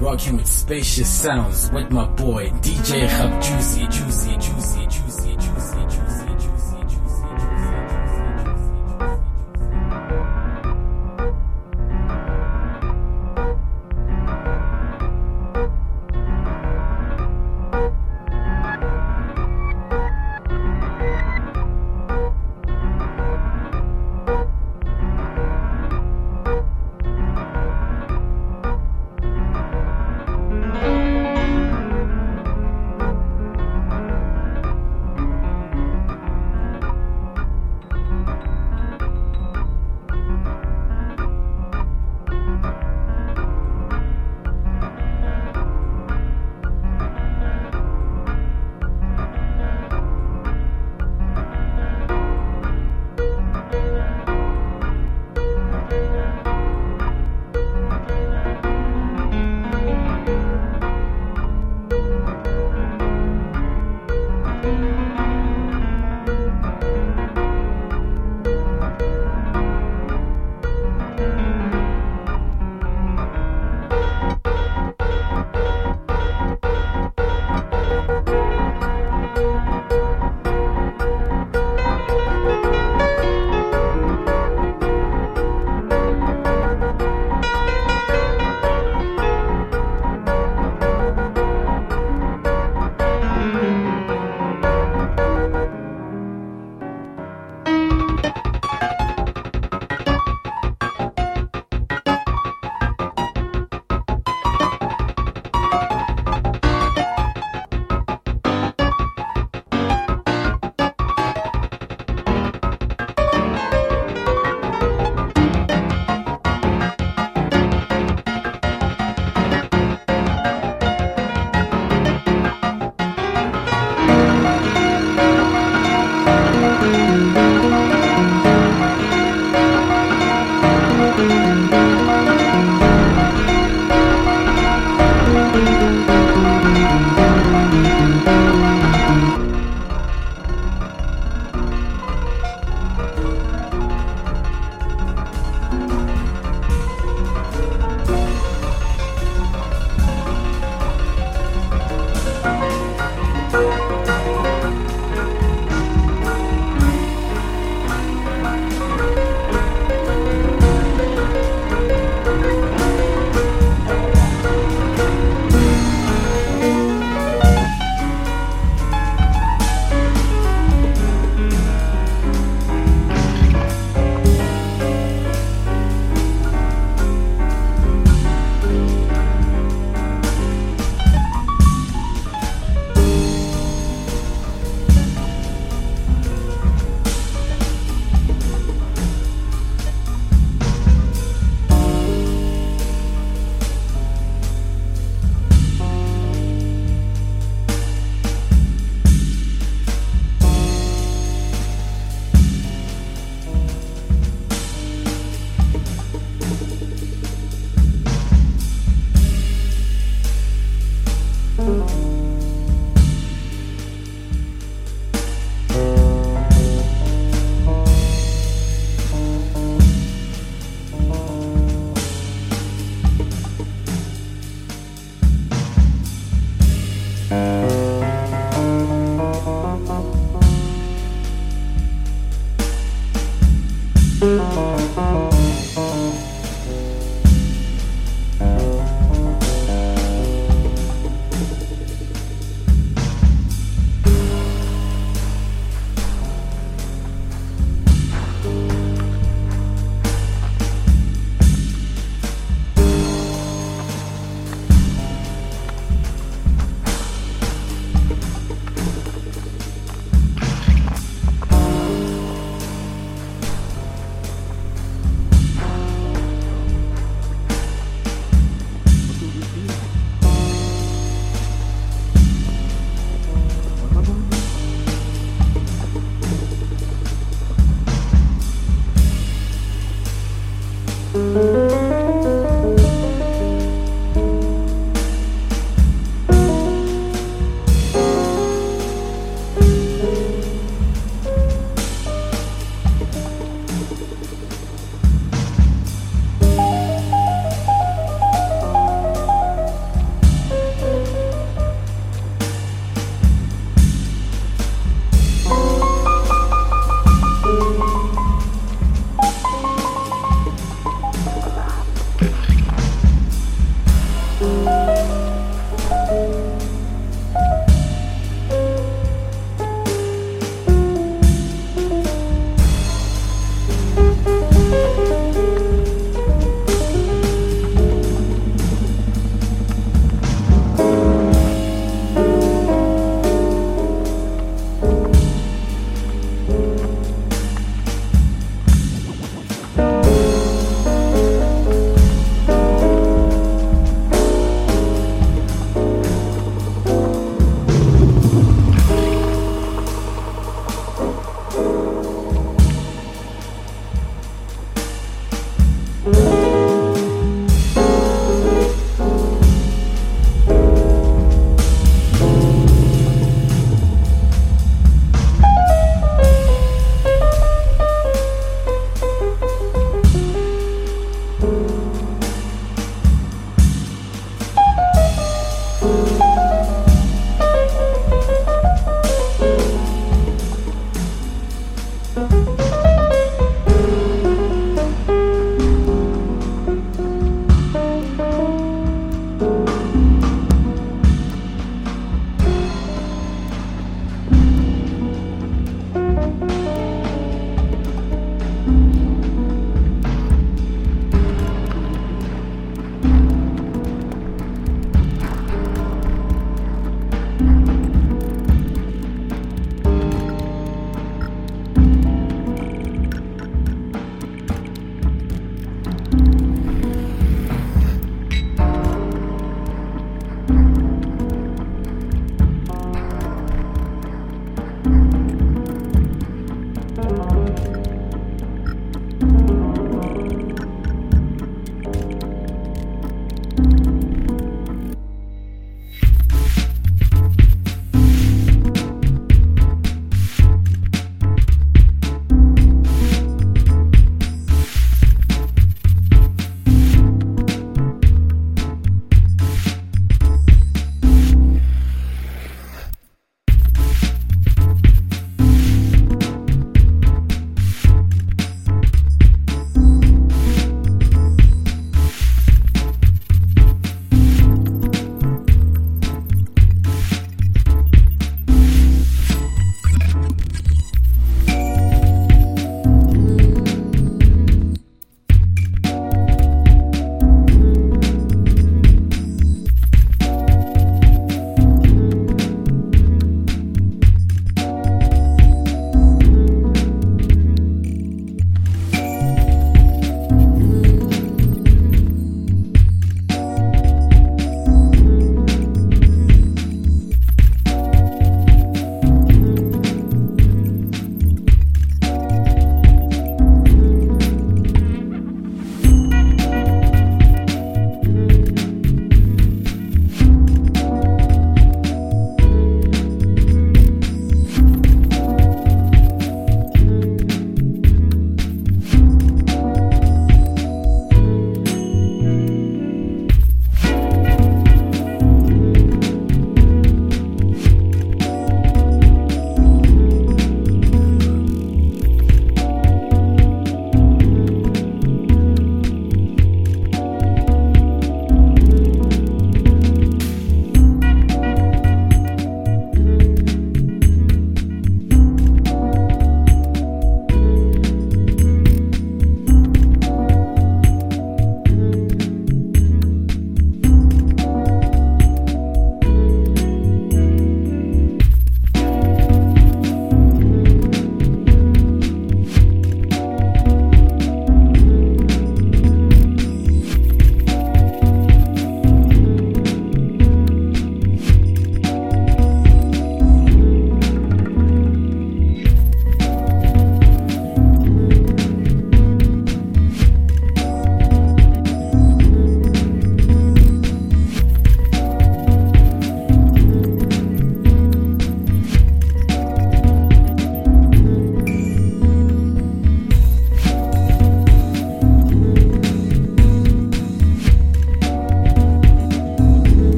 Rocking with spacious sounds with my boy DJ Hub Juicy, Juicy, Juicy, Juicy, Juicy,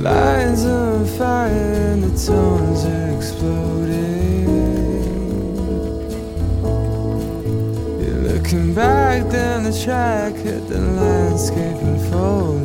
Lines on fire and the tones are exploding. You're looking back down the track at the landscape unfolding.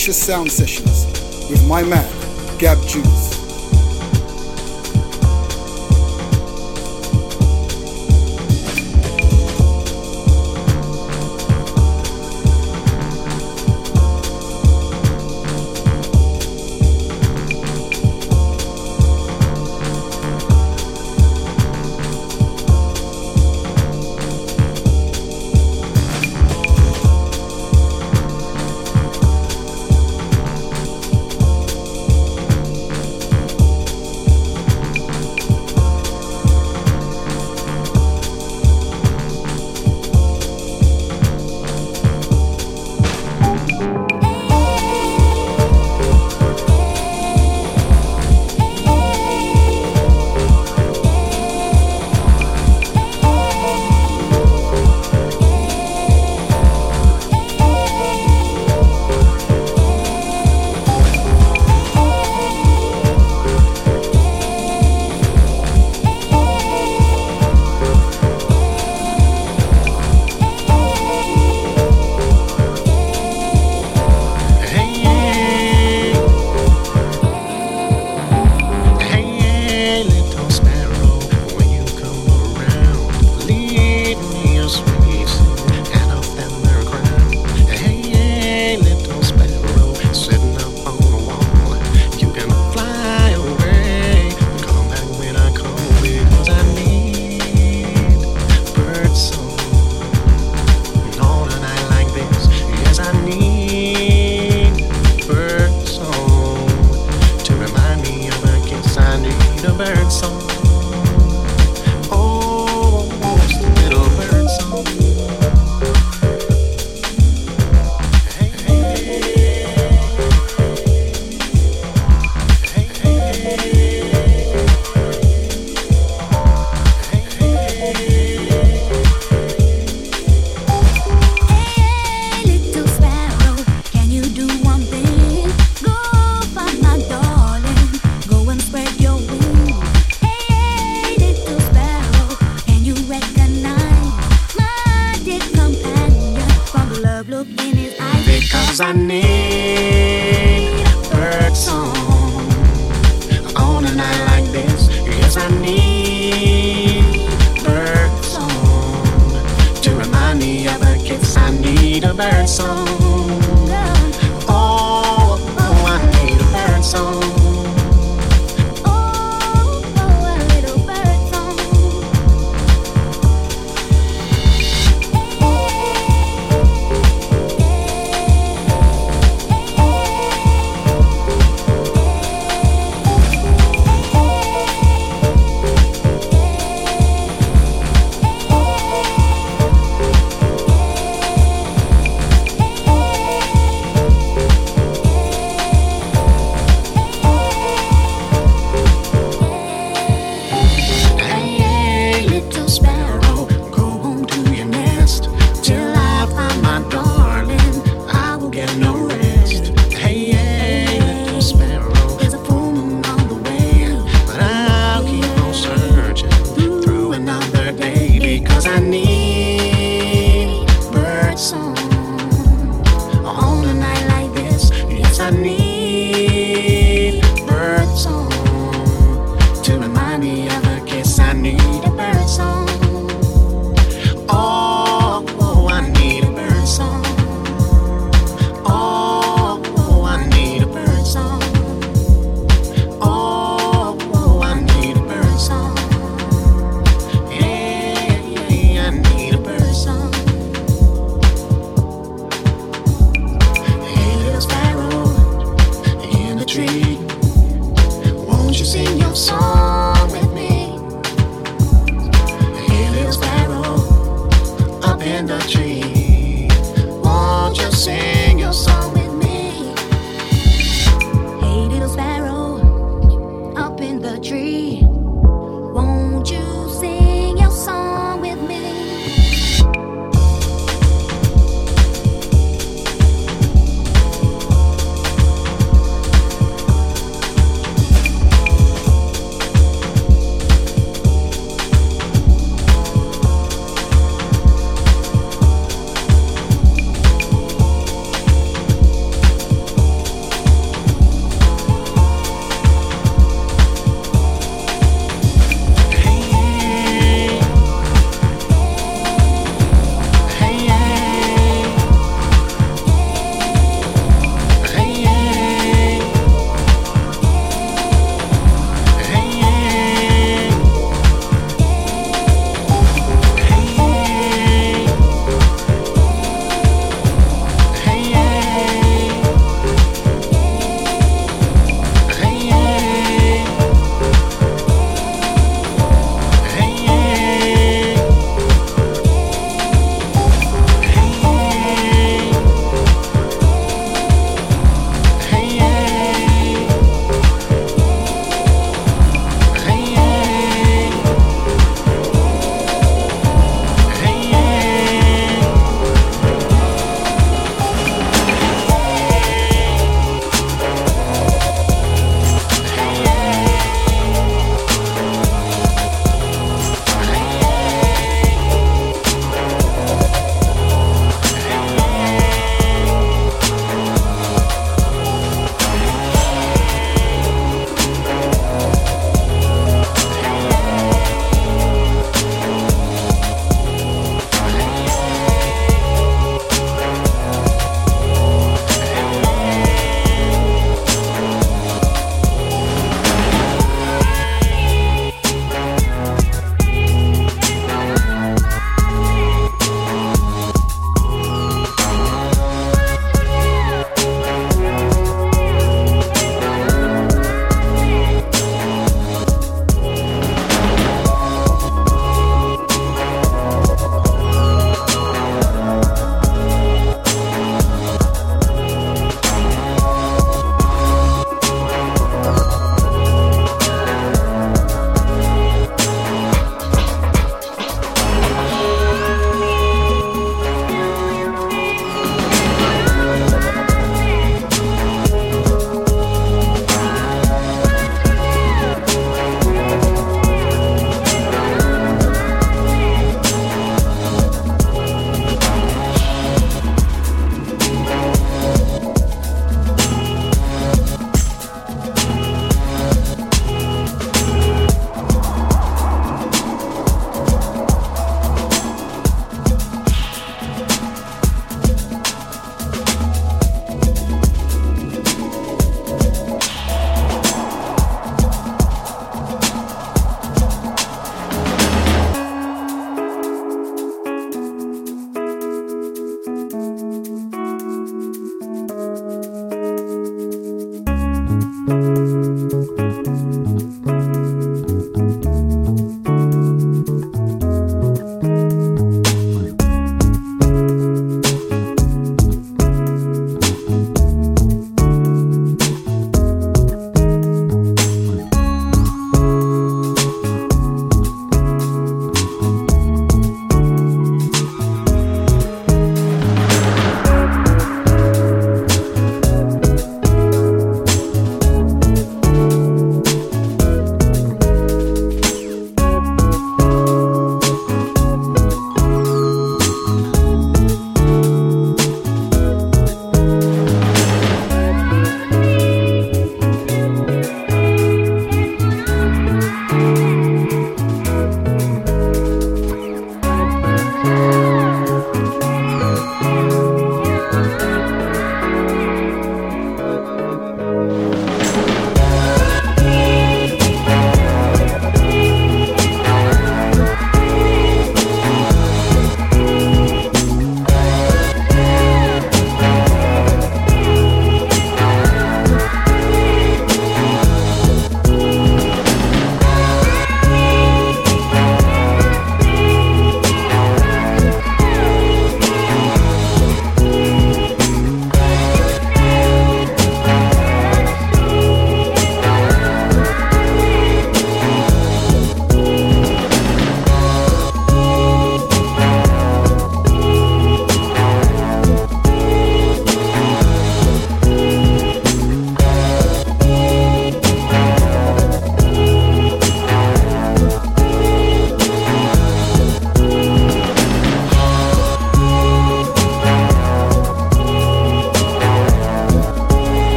Spacious Sound Sessions with my man,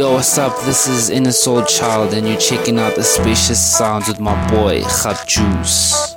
Yo, what's up? This is Inner Soul Child, and you're checking out the spacious sounds with my boy, Khab Juice.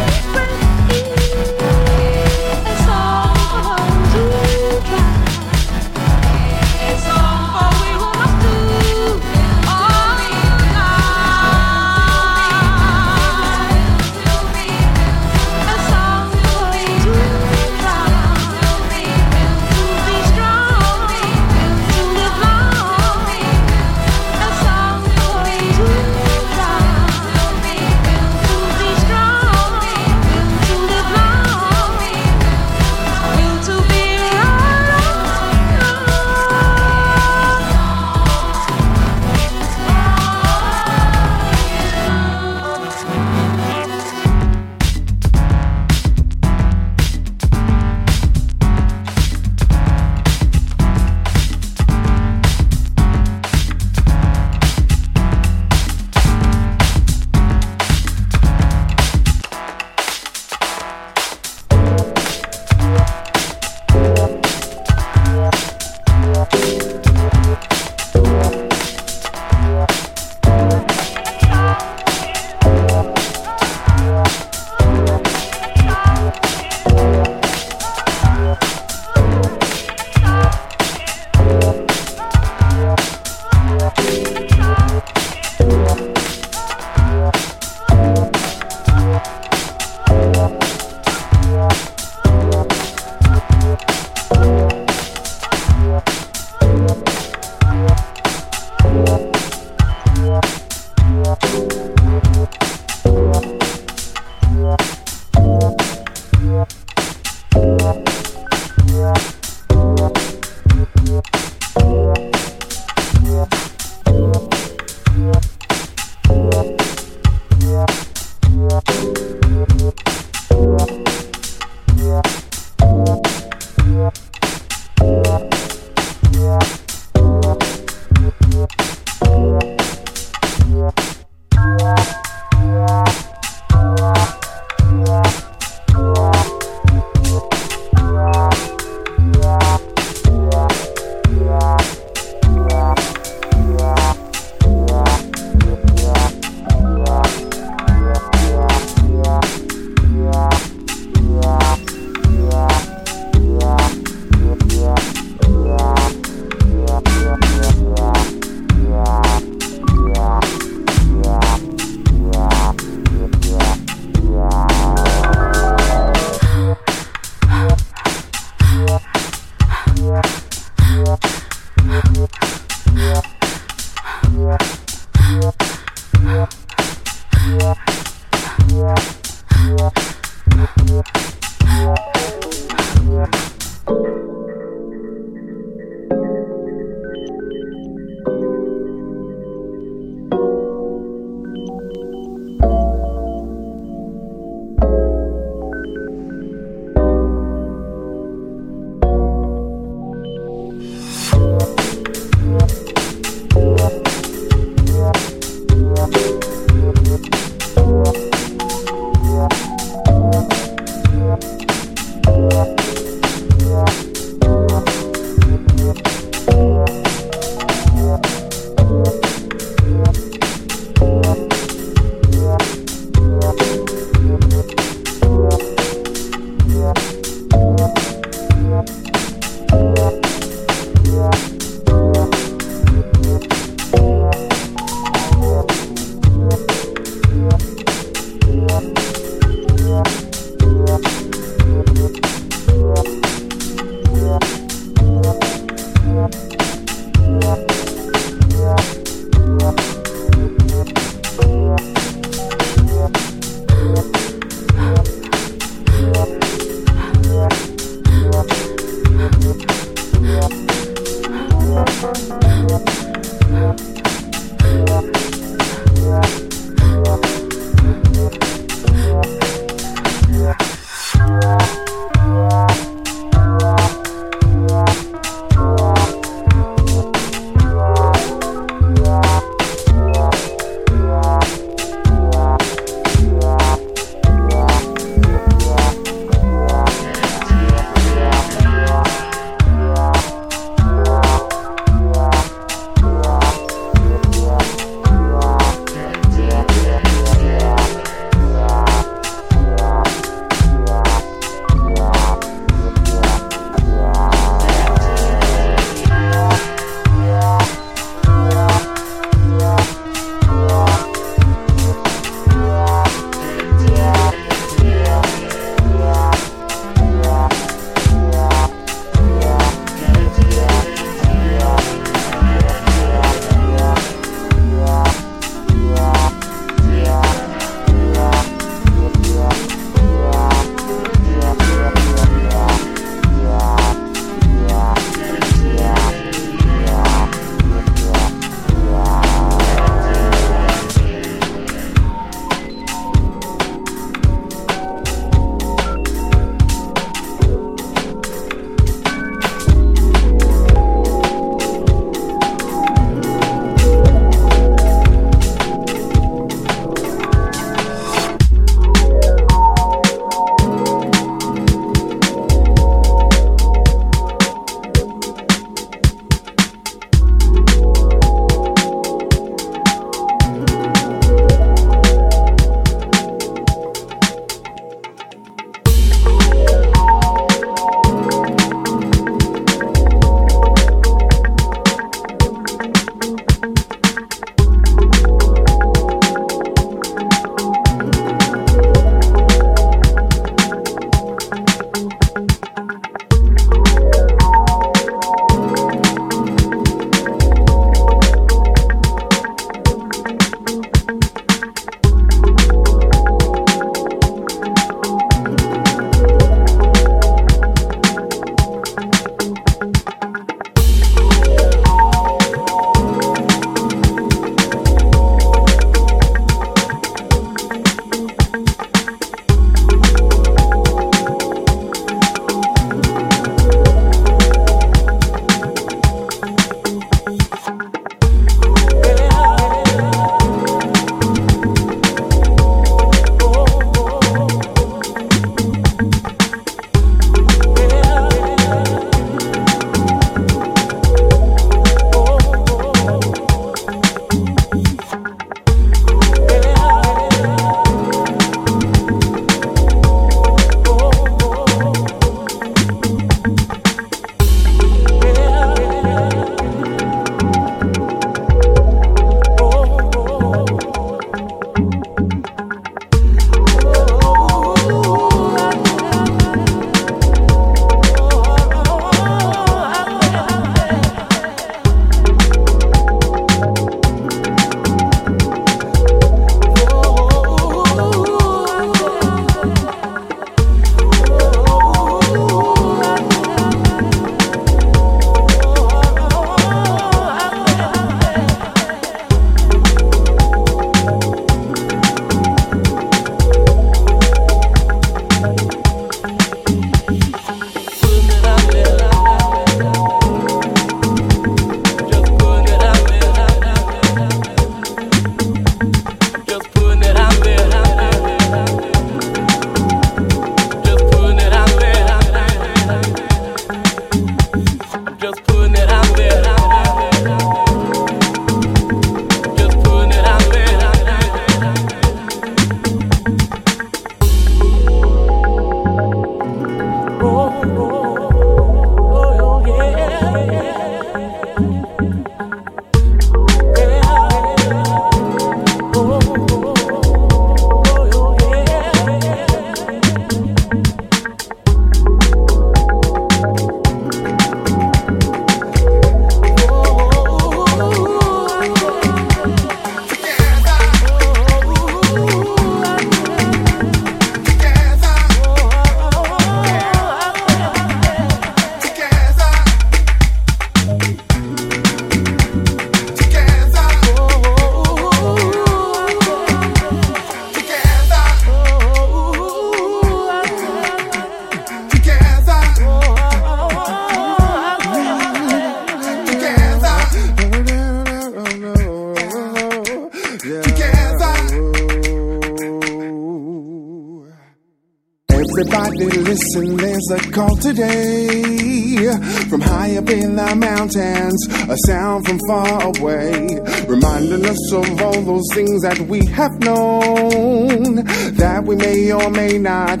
From far away, reminding us of all those things that we have known, that we may or may not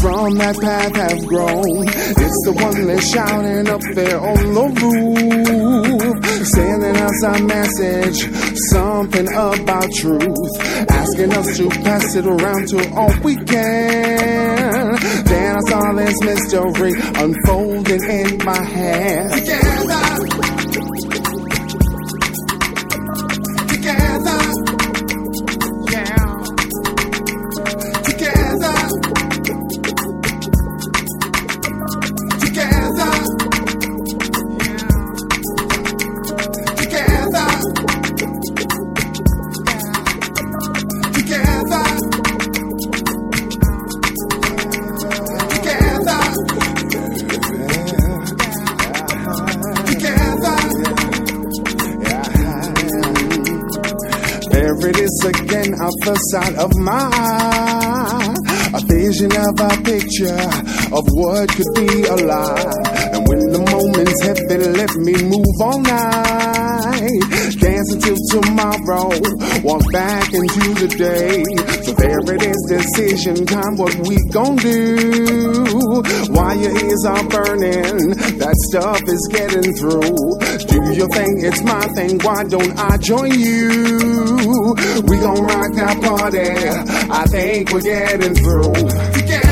from that path have grown. It's the one that's shouting up there on the roof, sending us a message, something about truth, asking us to pass it around to all we can. Then I saw this mystery unfolding in my hand. Off the side of my. A vision of a picture of what could be alive. And when the moment's heavy, let me move all night. Dance until tomorrow, walk back into the day. So there it is, decision time, what we gon' do? While your ears are burning, that stuff is getting through. Do your thing, it's my thing, why don't I join you? We gon' rock that party, I think we're getting through. Together.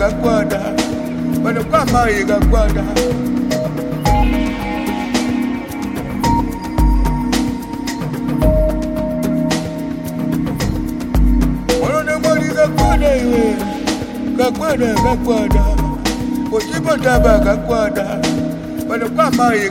Kuchipotaba kakwada pano kwamayi kakwada Mwana mwali kakwada iwe kakwada kakwada kuchipotaba kakwada pano kwamayi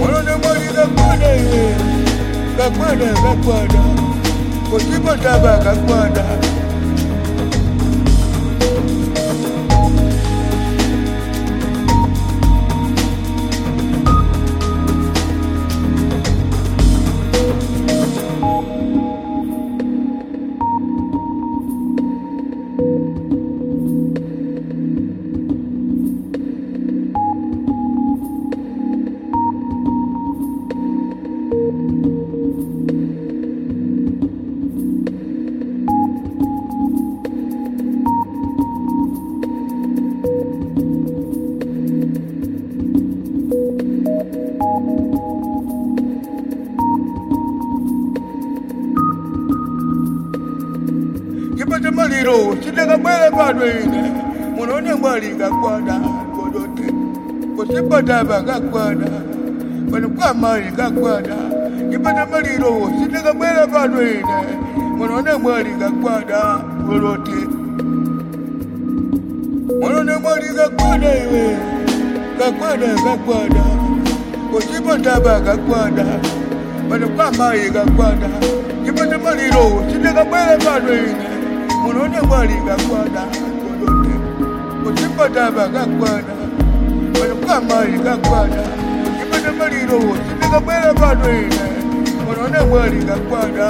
Mwana mwali kakwada kakwada kuchipotaba kakwada maliro chitakabwera pano ine munoone mwali kakwada kodote kuchipataba kakwada pano kwamayi kakwada chipata maliro chitakabwera pano ine munoone mwali kakwada kodote munoone mwali kakwada iwe kakwada kakwada kuchipataba kakwada pano kwamayi kakwada chipata maliro chitakabwera pano ine munoone mwali kakwada kodote kuchipataba kakwada pano kwamayi kakwada chipata maliro chitakabwera pano ine munoone mwali kakwada